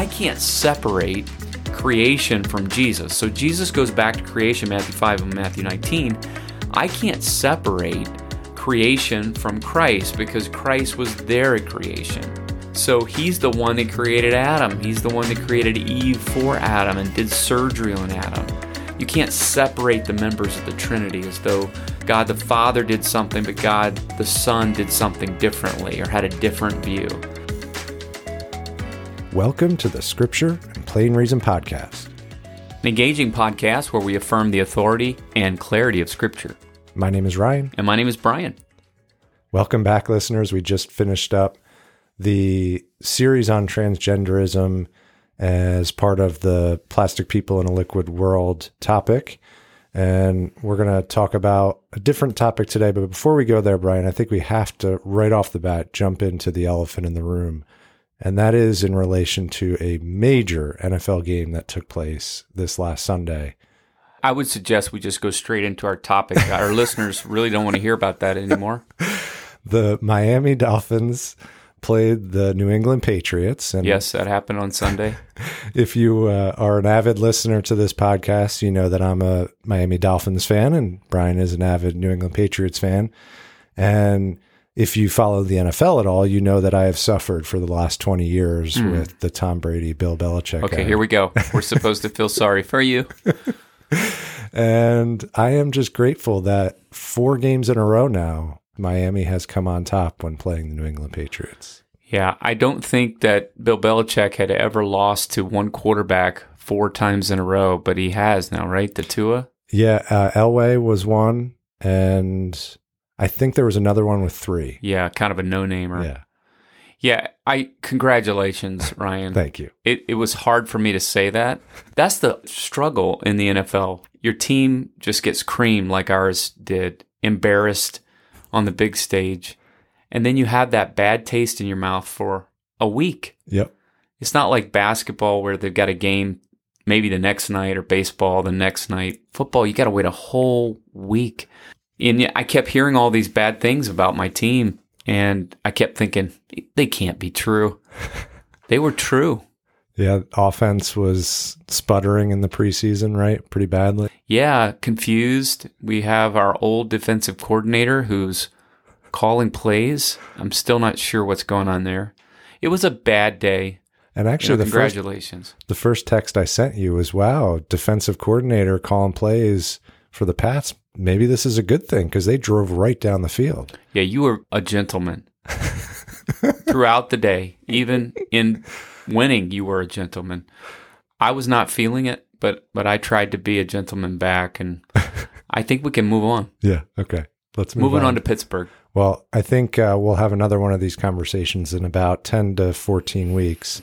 I can't separate creation from Jesus. So Jesus goes back to creation, Matthew 5 and Matthew 19. I can't separate creation from Christ because Christ was there at creation. So he's the one that created Adam. He's the one that created Eve for Adam and did surgery on Adam. You can't separate the members of the Trinity as though God the Father did something, but God the Son did something differently or had a different view. Welcome to the Scripture and Plain Reason Podcast, an engaging podcast where we affirm the authority and clarity of Scripture. My name is Ryan. And my name is Brian. Welcome back, listeners. We just finished up the series on transgenderism as part of the Plastic People in a Liquid World topic. And we're going to talk about a different topic today. But before we go there, Brian, I think we have to, right off the bat, jump into the elephant in the room and that is in relation to a major NFL game that took place this last Sunday. I would suggest we just go straight into our topic. Our listeners really don't want to hear about that anymore. The Miami Dolphins played the New England Patriots. And yes, that happened on Sunday. if you uh, are an avid listener to this podcast, you know that I'm a Miami Dolphins fan, and Brian is an avid New England Patriots fan. And if you follow the NFL at all, you know that I have suffered for the last 20 years mm. with the Tom Brady, Bill Belichick. Okay, here we go. We're supposed to feel sorry for you. and I am just grateful that four games in a row now, Miami has come on top when playing the New England Patriots. Yeah, I don't think that Bill Belichick had ever lost to one quarterback four times in a row, but he has now, right? The Tua? Yeah, uh, Elway was one, and I think there was another one with three. Yeah, kind of a no namer. Yeah. Yeah, I congratulations, Ryan. Thank you. It it was hard for me to say that. That's the struggle in the NFL. Your team just gets creamed like ours did, embarrassed on the big stage, and then you have that bad taste in your mouth for a week. Yep. It's not like basketball where they've got a game maybe the next night or baseball the next night. Football, you got to wait a whole week and I kept hearing all these bad things about my team, and I kept thinking they can't be true. they were true. Yeah, offense was sputtering in the preseason, right? Pretty badly. Yeah, confused. We have our old defensive coordinator who's calling plays. I'm still not sure what's going on there. It was a bad day. And actually, you know, the congratulations. First, the first text I sent you was, "Wow, defensive coordinator calling plays for the Pats maybe this is a good thing because they drove right down the field. Yeah, you were a gentleman throughout the day. Even in winning, you were a gentleman. I was not feeling it, but but I tried to be a gentleman back, and I think we can move on. Yeah. Okay. Let's move moving on. on to Pittsburgh. Well, I think uh, we'll have another one of these conversations in about ten to fourteen weeks.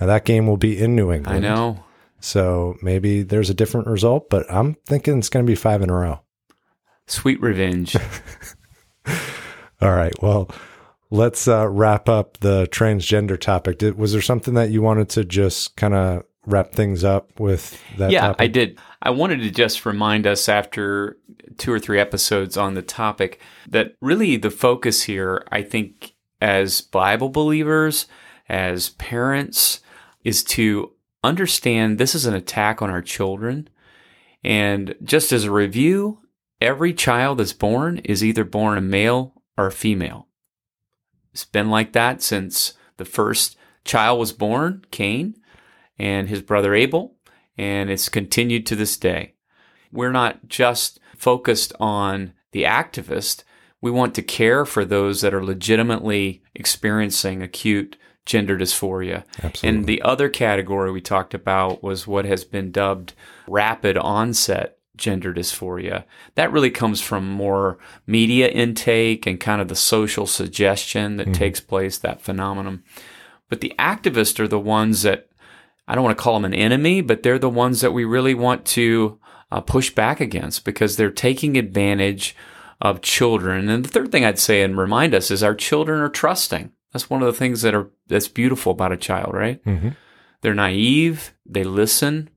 Now that game will be in New England. I know. So maybe there's a different result, but I'm thinking it's going to be five in a row. Sweet revenge. All right. Well, let's uh, wrap up the transgender topic. Did, was there something that you wanted to just kind of wrap things up with that? Yeah, topic? I did. I wanted to just remind us after two or three episodes on the topic that really the focus here, I think, as Bible believers, as parents, is to understand this is an attack on our children. And just as a review, every child that's born is either born a male or a female. It's been like that since the first child was born, Cain, and his brother Abel, and it's continued to this day. We're not just focused on the activist. We want to care for those that are legitimately experiencing acute gender dysphoria. Absolutely. And the other category we talked about was what has been dubbed rapid onset gender dysphoria. That really comes from more media intake and kind of the social suggestion that mm-hmm. takes place, that phenomenon. But the activists are the ones that I don't want to call them an enemy, but they're the ones that we really want to uh, push back against because they're taking advantage of children. And the third thing I'd say and remind us is our children are trusting. That's one of the things that are that's beautiful about a child, right? Mm-hmm. They're naive, they listen,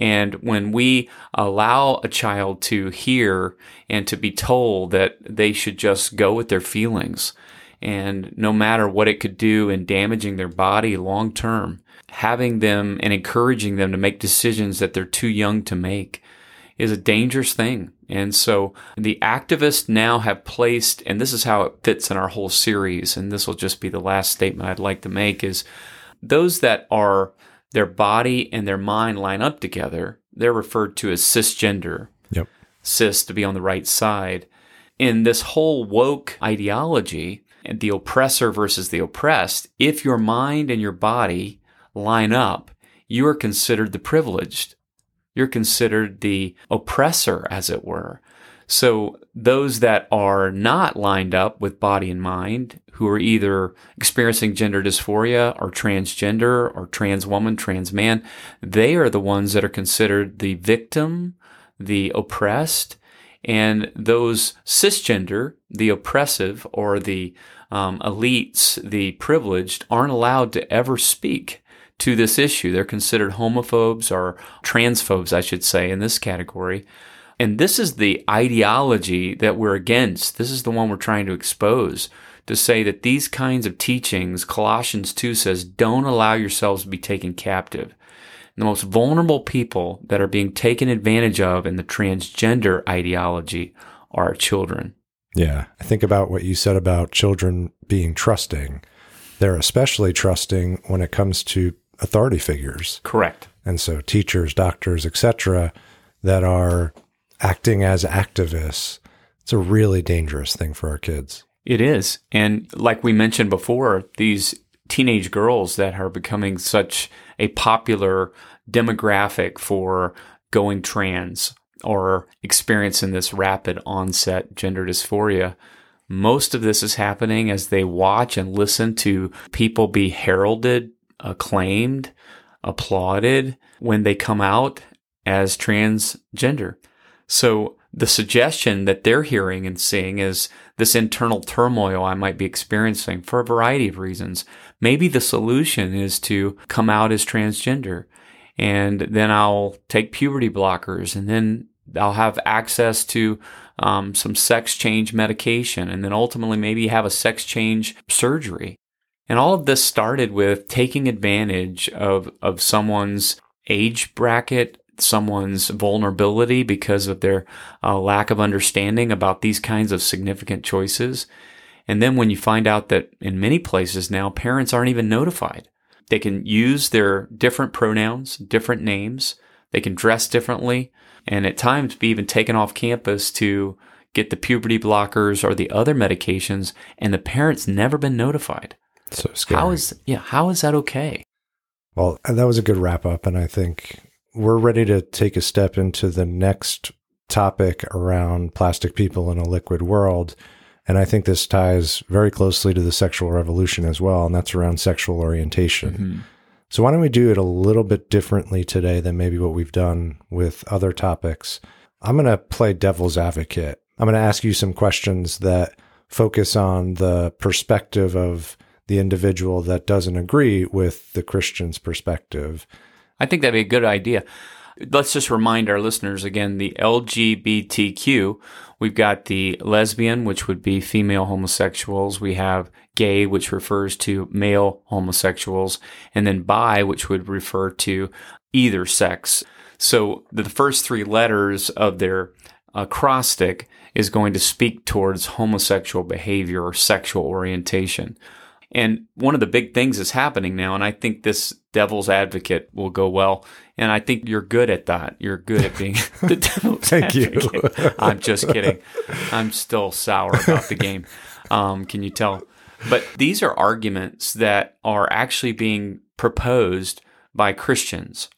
and when we allow a child to hear and to be told that they should just go with their feelings And no matter what it could do in damaging their body long term, having them and encouraging them to make decisions that they're too young to make is a dangerous thing. And so the activists now have placed, and this is how it fits in our whole series, and this will just be the last statement I'd like to make is those that are their body and their mind line up together, they're referred to as cisgender. Yep. Cis to be on the right side. In this whole woke ideology, the oppressor versus the oppressed, if your mind and your body line up, you are considered the privileged. You're considered the oppressor, as it were. So those that are not lined up with body and mind, who are either experiencing gender dysphoria or transgender or trans woman, trans man, they are the ones that are considered the victim, the oppressed, and those cisgender, the oppressive or the um, elites, the privileged, aren't allowed to ever speak to this issue. They're considered homophobes or transphobes, I should say, in this category. And this is the ideology that we're against. This is the one we're trying to expose to say that these kinds of teachings, Colossians 2 says, don't allow yourselves to be taken captive. the most vulnerable people that are being taken advantage of in the transgender ideology are children. Yeah. I think about what you said about children being trusting. They're especially trusting when it comes to authority figures. Correct. And so teachers, doctors, etc., that are acting as activists. It's a really dangerous thing for our kids. It is. And like we mentioned before, these teenage girls that are becoming such a popular demographic for going trans or experiencing this rapid onset gender dysphoria. Most of this is happening as they watch and listen to people be heralded acclaimed, applauded when they come out as transgender. So the suggestion that they're hearing and seeing is this internal turmoil I might be experiencing for a variety of reasons. Maybe the solution is to come out as transgender and then I'll take puberty blockers and then I'll have access to um, some sex change medication and then ultimately maybe have a sex change surgery. And all of this started with taking advantage of, of someone's age bracket, someone's vulnerability because of their uh, lack of understanding about these kinds of significant choices. And then when you find out that in many places now, parents aren't even notified. They can use their different pronouns, different names. They can dress differently and at times be even taken off campus to get the puberty blockers or the other medications and the parents never been notified. So scary. How is yeah? How is that okay? Well, that was a good wrap up, and I think we're ready to take a step into the next topic around plastic people in a liquid world. And I think this ties very closely to the sexual revolution as well, and that's around sexual orientation. Mm-hmm. So, why don't we do it a little bit differently today than maybe what we've done with other topics? I'm going to play devil's advocate. I'm going to ask you some questions that focus on the perspective of the individual that doesn't agree with the Christian's perspective. I think that'd be a good idea. Let's just remind our listeners again the LGBTQ. We've got the lesbian, which would be female homosexuals. We have gay, which refers to male homosexuals, and then bi, which would refer to either sex. So the first three letters of their acrostic is going to speak towards homosexual behavior or sexual orientation. And one of the big things is happening now, and I think this devil's advocate will go well. And I think you're good at that. You're good at being the devil's Thank advocate. you. I'm just kidding. I'm still sour about the game. Um, can you tell? But these are arguments that are actually being proposed by Christians,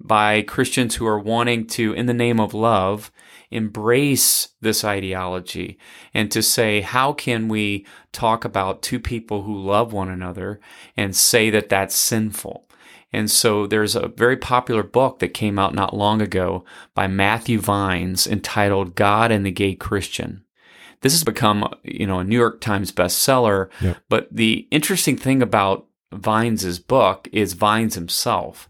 by Christians who are wanting to, in the name of love, embrace this ideology and to say, how can we talk about two people who love one another and say that that's sinful? And so there's a very popular book that came out not long ago by Matthew Vines entitled God and the Gay Christian. This has become, you know, a New York Times bestseller. Yep. But the interesting thing about Vines's book is Vines himself.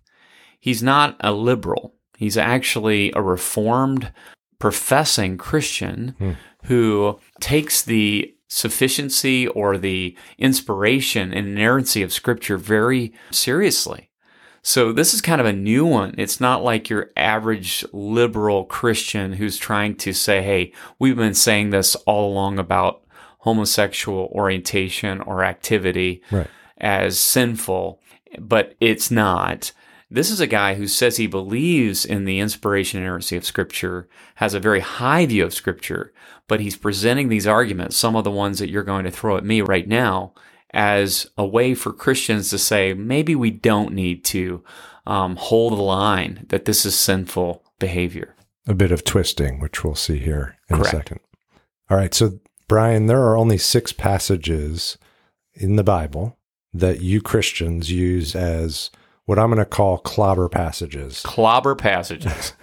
He's not a liberal. He's actually a reformed professing Christian hmm. who takes the sufficiency or the inspiration and inerrancy of Scripture very seriously. So this is kind of a new one. It's not like your average liberal Christian who's trying to say, hey, we've been saying this all along about homosexual orientation or activity Right. as sinful, but it's not. This is a guy who says he believes in the inspiration and inerrancy of Scripture, has a very high view of Scripture, but he's presenting these arguments, some of the ones that you're going to throw at me right now, as a way for Christians to say, maybe we don't need to um, hold the line that this is sinful behavior. A bit of twisting, which we'll see here in Correct. a second. All right. So, Brian, there are only six passages in the Bible that you Christians use as what I'm going to call clobber passages, Clobber passages.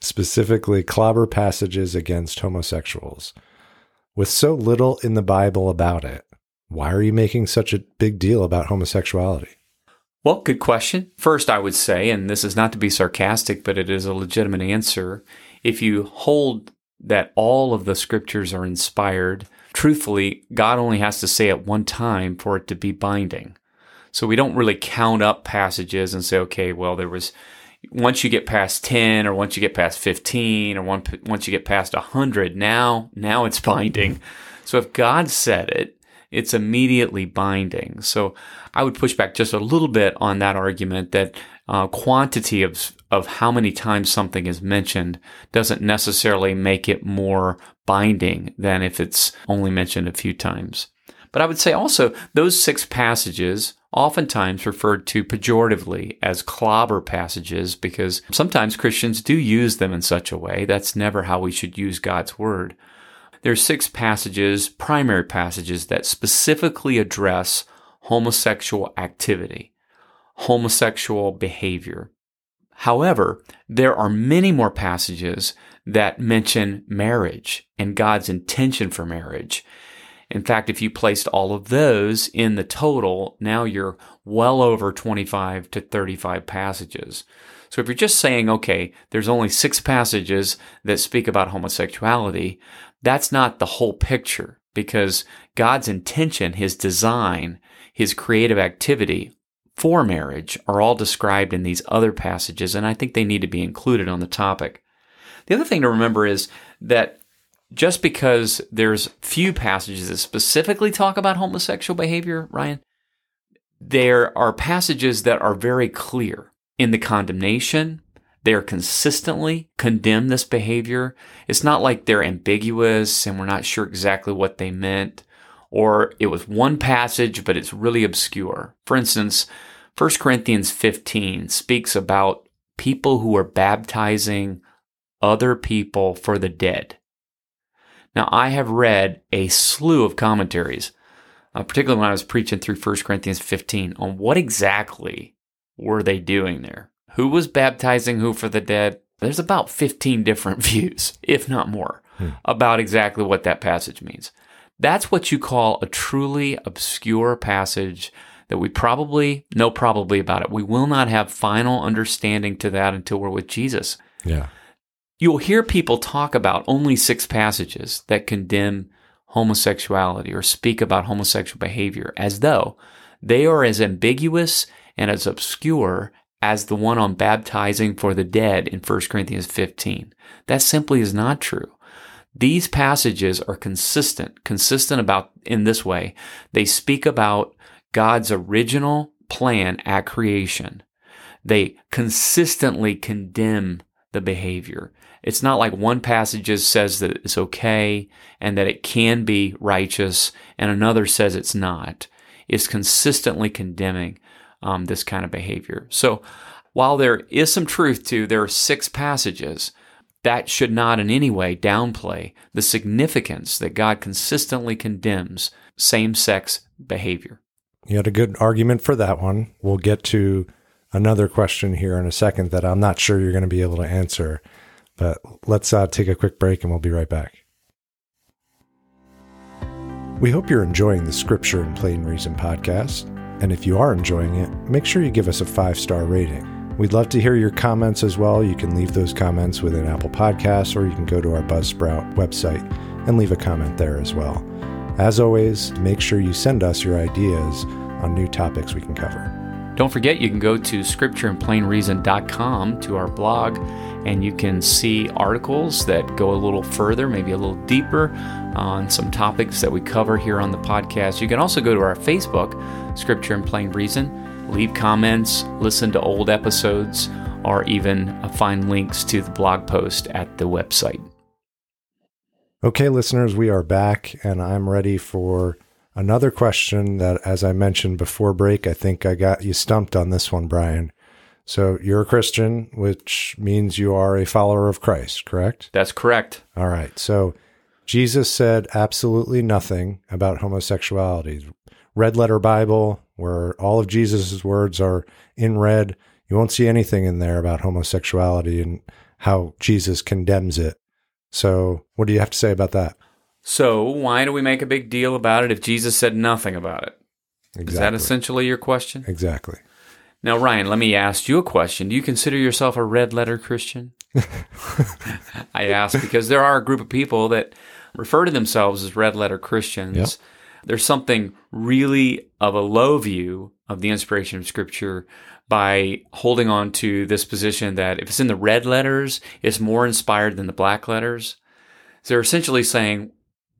specifically clobber passages against homosexuals. With so little in the Bible about it, why are you making such a big deal about homosexuality? Well, good question. First, I would say, and this is not to be sarcastic, but it is a legitimate answer. If you hold that all of the scriptures are inspired, truthfully, God only has to say it one time for it to be binding. So we don't really count up passages and say, okay, well, there was once you get past 10 or once you get past 15 or one, once you get past 100, now, now it's binding. So if God said it, it's immediately binding. So I would push back just a little bit on that argument that uh, quantity of of how many times something is mentioned doesn't necessarily make it more binding than if it's only mentioned a few times. But I would say also those six passages oftentimes referred to pejoratively as clobber passages because sometimes Christians do use them in such a way. That's never how we should use God's word. There are six passages, primary passages, that specifically address homosexual activity, homosexual behavior. However, there are many more passages that mention marriage and God's intention for marriage. In fact, if you placed all of those in the total, now you're well over 25 to 35 passages. So if you're just saying, okay, there's only six passages that speak about homosexuality, that's not the whole picture because God's intention, His design, His creative activity for marriage are all described in these other passages, and I think they need to be included on the topic. The other thing to remember is that just because there's few passages that specifically talk about homosexual behavior, Ryan, there are passages that are very clear in the condemnation. They are consistently condemn this behavior. It's not like they're ambiguous and we're not sure exactly what they meant, or it was one passage, but it's really obscure. For instance, 1 Corinthians 15 speaks about people who are baptizing other people for the dead. Now, I have read a slew of commentaries, uh, particularly when I was preaching through 1 Corinthians 15, on what exactly were they doing there? Who was baptizing who for the dead? There's about 15 different views, if not more, Hmm. about exactly what that passage means. That's what you call a truly obscure passage that we probably know probably about it. We will not have final understanding to that until we're with Jesus. Yeah. You'll hear people talk about only six passages that condemn homosexuality or speak about homosexual behavior as though they are as ambiguous and as obscure as the one on baptizing for the dead in 1 Corinthians 15. That simply is not true. These passages are consistent, consistent about in this way. They speak about God's original plan at creation. They consistently condemn the behavior. It's not like one passage just says that it's okay and that it can be righteous, and another says it's not. It's consistently condemning um, this kind of behavior. So, while there is some truth to there are six passages, that should not in any way downplay the significance that God consistently condemns same sex behavior. You had a good argument for that one. We'll get to another question here in a second that I'm not sure you're going to be able to answer. But let's uh, take a quick break and we'll be right back. We hope you're enjoying the Scripture and Plain Reason podcast. And if you are enjoying it, make sure you give us a five star rating. We'd love to hear your comments as well. You can leave those comments within Apple Podcasts or you can go to our Buzzsprout website and leave a comment there as well. As always, make sure you send us your ideas on new topics we can cover. Don't forget, you can go to scriptureandplainreason.com to our blog, and you can see articles that go a little further, maybe a little deeper on some topics that we cover here on the podcast. You can also go to our Facebook, Scripture and Plain Reason, leave comments, listen to old episodes, or even uh, find links to the blog post at the website. Okay, listeners, we are back, and I'm ready for Another question that, as I mentioned before break, I think I got you stumped on this one, Brian. So you're a Christian, which means you are a follower of Christ, correct? That's correct. All right. So Jesus said absolutely nothing about homosexuality. Red letter Bible, where all of Jesus' words are in red, you won't see anything in there about homosexuality and how Jesus condemns it. So, what do you have to say about that? So, why do we make a big deal about it if Jesus said nothing about it? Exactly. Is that essentially your question? Exactly. Now, Ryan, let me ask you a question. Do you consider yourself a red letter Christian? I ask because there are a group of people that refer to themselves as red letter Christians. Yep. There's something really of a low view of the inspiration of Scripture by holding on to this position that if it's in the red letters, it's more inspired than the black letters. So they're essentially saying,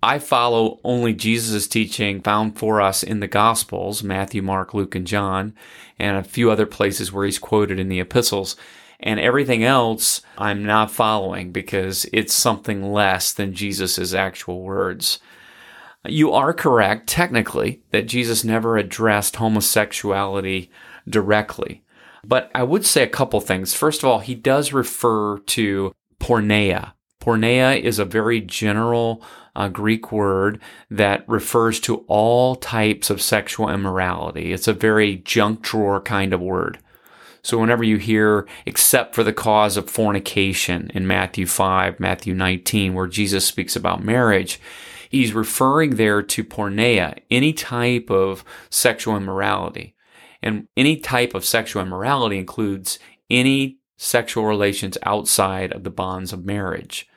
I follow only Jesus' teaching found for us in the Gospels, Matthew, Mark, Luke, and John, and a few other places where he's quoted in the epistles. And everything else I'm not following because it's something less than Jesus' actual words. You are correct, technically, that Jesus never addressed homosexuality directly. But I would say a couple things. First of all, he does refer to porneia. Porneia is a very general a Greek word that refers to all types of sexual immorality. It's a very junk drawer kind of word. So whenever you hear, except for the cause of fornication in Matthew 5, Matthew 19, where Jesus speaks about marriage, he's referring there to porneia, any type of sexual immorality. And any type of sexual immorality includes any sexual relations outside of the bonds of marriage.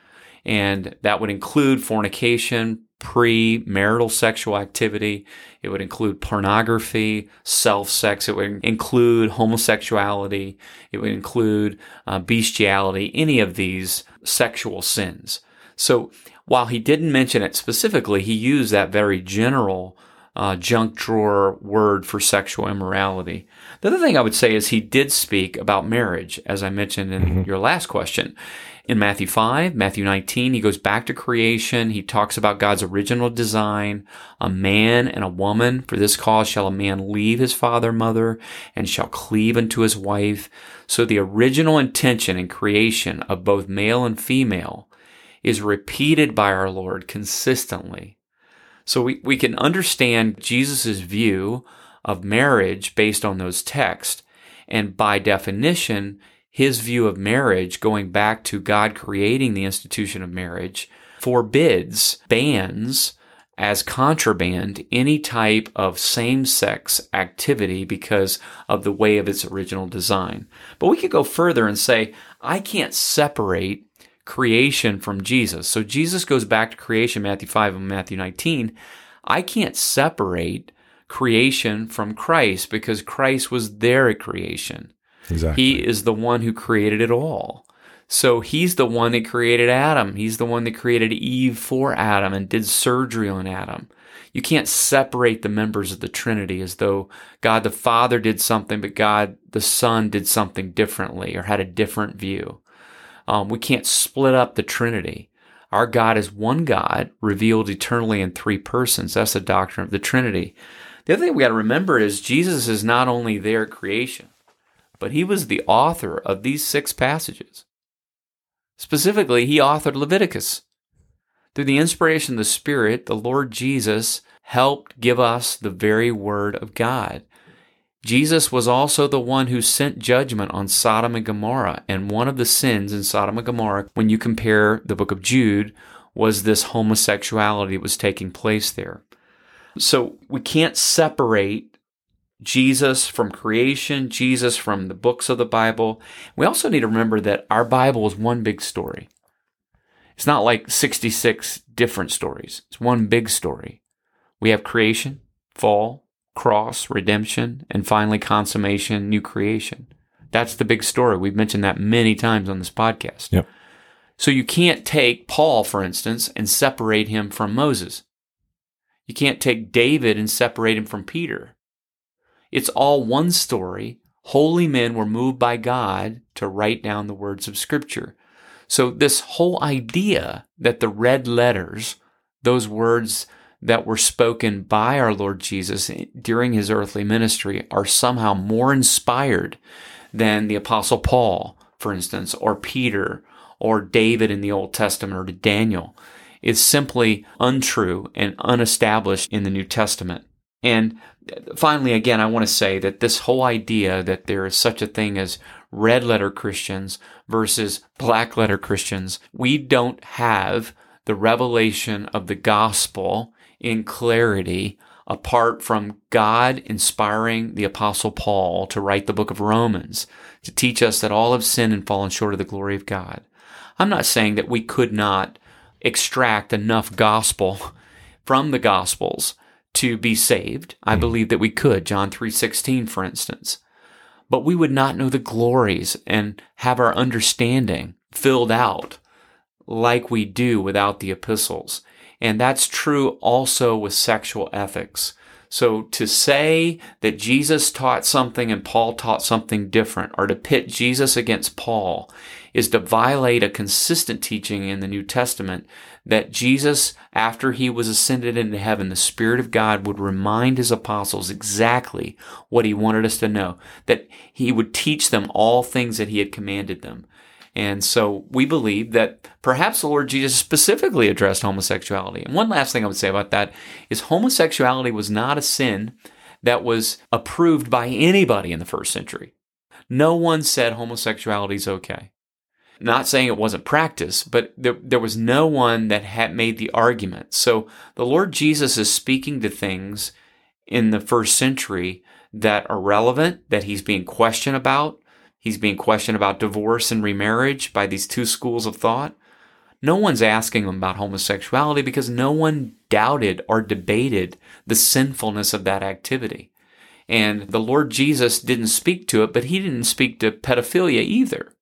And that would include fornication, pre-marital sexual activity. It would include pornography, self-sex. It would include homosexuality. It would include uh, bestiality, any of these sexual sins. So while he didn't mention it specifically, he used that very general uh, junk drawer word for sexual immorality. The other thing I would say is he did speak about marriage, as I mentioned in mm-hmm. your last question. In Matthew 5, Matthew 19, he goes back to creation. He talks about God's original design, a man and a woman. For this cause shall a man leave his father and mother and shall cleave unto his wife. So the original intention in creation of both male and female is repeated by our Lord consistently. So we, we can understand Jesus' view of marriage based on those texts. And by definition, his view of marriage, going back to God creating the institution of marriage, forbids, bans as contraband any type of same sex activity because of the way of its original design. But we could go further and say, I can't separate creation from Jesus. So Jesus goes back to creation, Matthew 5 and Matthew 19. I can't separate creation from Christ because Christ was there at creation. Exactly. He is the one who created it all. So he's the one that created Adam. He's the one that created Eve for Adam and did surgery on Adam. You can't separate the members of the Trinity as though God the Father did something, but God the Son did something differently or had a different view. Um, we can't split up the Trinity. Our God is one God revealed eternally in three persons. That's the doctrine of the Trinity. The other thing we got to remember is Jesus is not only their creation but he was the author of these six passages. Specifically, he authored Leviticus. Through the inspiration of the Spirit, the Lord Jesus helped give us the very Word of God. Jesus was also the one who sent judgment on Sodom and Gomorrah. And one of the sins in Sodom and Gomorrah, when you compare the book of Jude, was this homosexuality that was taking place there. So we can't separate Jesus from creation, Jesus from the books of the Bible. We also need to remember that our Bible is one big story. It's not like 66 different stories. It's one big story. We have creation, fall, cross, redemption, and finally consummation, new creation. That's the big story. We've mentioned that many times on this podcast. Yep. So you can't take Paul, for instance, and separate him from Moses. You can't take David and separate him from Peter. It's all one story. Holy men were moved by God to write down the words of Scripture. So, this whole idea that the red letters, those words that were spoken by our Lord Jesus during his earthly ministry, are somehow more inspired than the Apostle Paul, for instance, or Peter, or David in the Old Testament, or Daniel, is simply untrue and unestablished in the New Testament. And finally, again, I want to say that this whole idea that there is such a thing as red letter Christians versus black letter Christians, we don't have the revelation of the gospel in clarity apart from God inspiring the apostle Paul to write the book of Romans to teach us that all have sinned and fallen short of the glory of God. I'm not saying that we could not extract enough gospel from the gospels to be saved. I hmm. believe that we could, John 3:16 for instance. But we would not know the glories and have our understanding filled out like we do without the epistles. And that's true also with sexual ethics. So to say that Jesus taught something and Paul taught something different, or to pit Jesus against Paul, is to violate a consistent teaching in the New Testament that Jesus, after he was ascended into heaven, the Spirit of God would remind his apostles exactly what he wanted us to know, that he would teach them all things that he had commanded them. And so we believe that perhaps the Lord Jesus specifically addressed homosexuality. And one last thing I would say about that is homosexuality was not a sin that was approved by anybody in the first century. No one said homosexuality is okay. Not saying it wasn't practice, but there, there was no one that had made the argument. So the Lord Jesus is speaking to things in the first century that are relevant, that he's being questioned about. He's being questioned about divorce and remarriage by these two schools of thought. No one's asking him about homosexuality because no one doubted or debated the sinfulness of that activity. And the Lord Jesus didn't speak to it, but he didn't speak to pedophilia either.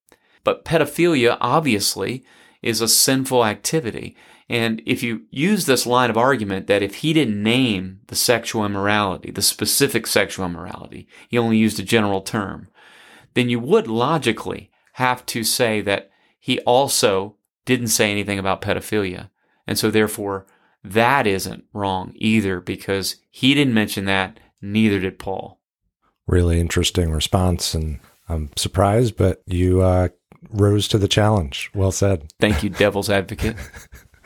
But pedophilia, obviously, is a sinful activity. And if you use this line of argument that if he didn't name the sexual immorality, the specific sexual immorality, he only used a general term, then you would logically have to say that he also didn't say anything about pedophilia. And so therefore, that isn't wrong either because he didn't mention that, neither did Paul. Really interesting response. And I'm surprised, but you uh, rose to the challenge. Well said. Thank you, devil's advocate.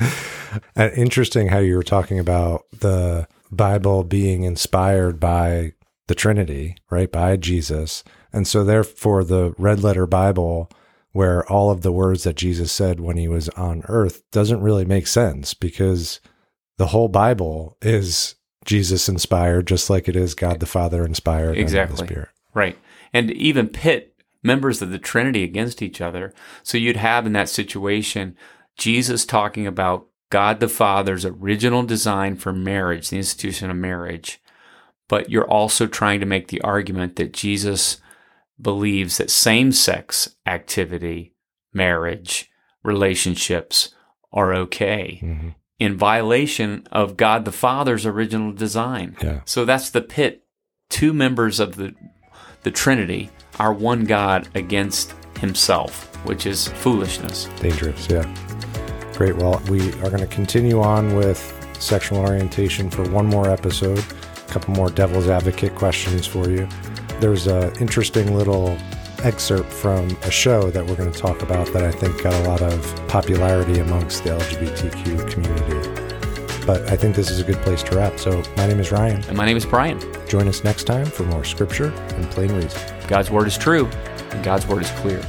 interesting how you were talking about the Bible being inspired by the Trinity, right? By Jesus. And so, therefore, the red letter Bible, where all of the words that Jesus said when he was on earth, doesn't really make sense because the whole Bible is Jesus inspired, just like it is God the Father inspired. Exactly. the Spirit. Right. And even pit members of the Trinity against each other. So you'd have in that situation Jesus talking about God the Father's original design for marriage, the institution of marriage. But you're also trying to make the argument that Jesus believes that same sex activity, marriage, relationships are okay. Mm-hmm. In violation of God the Father's original design. Yeah. So that's the pit. Two members of the the Trinity our one God against himself, which is foolishness. Dangerous, yeah. Great. Well, we are going to continue on with sexual orientation for one more episode. A couple more devil's advocate questions for you. There's an interesting little excerpt from a show that we're going to talk about that I think got a lot of popularity amongst the LGBTQ community. But I think this is a good place to wrap. So, my name is Ryan. And my name is Brian. Join us next time for more scripture and plain reason. God's word is true, and God's word is clear.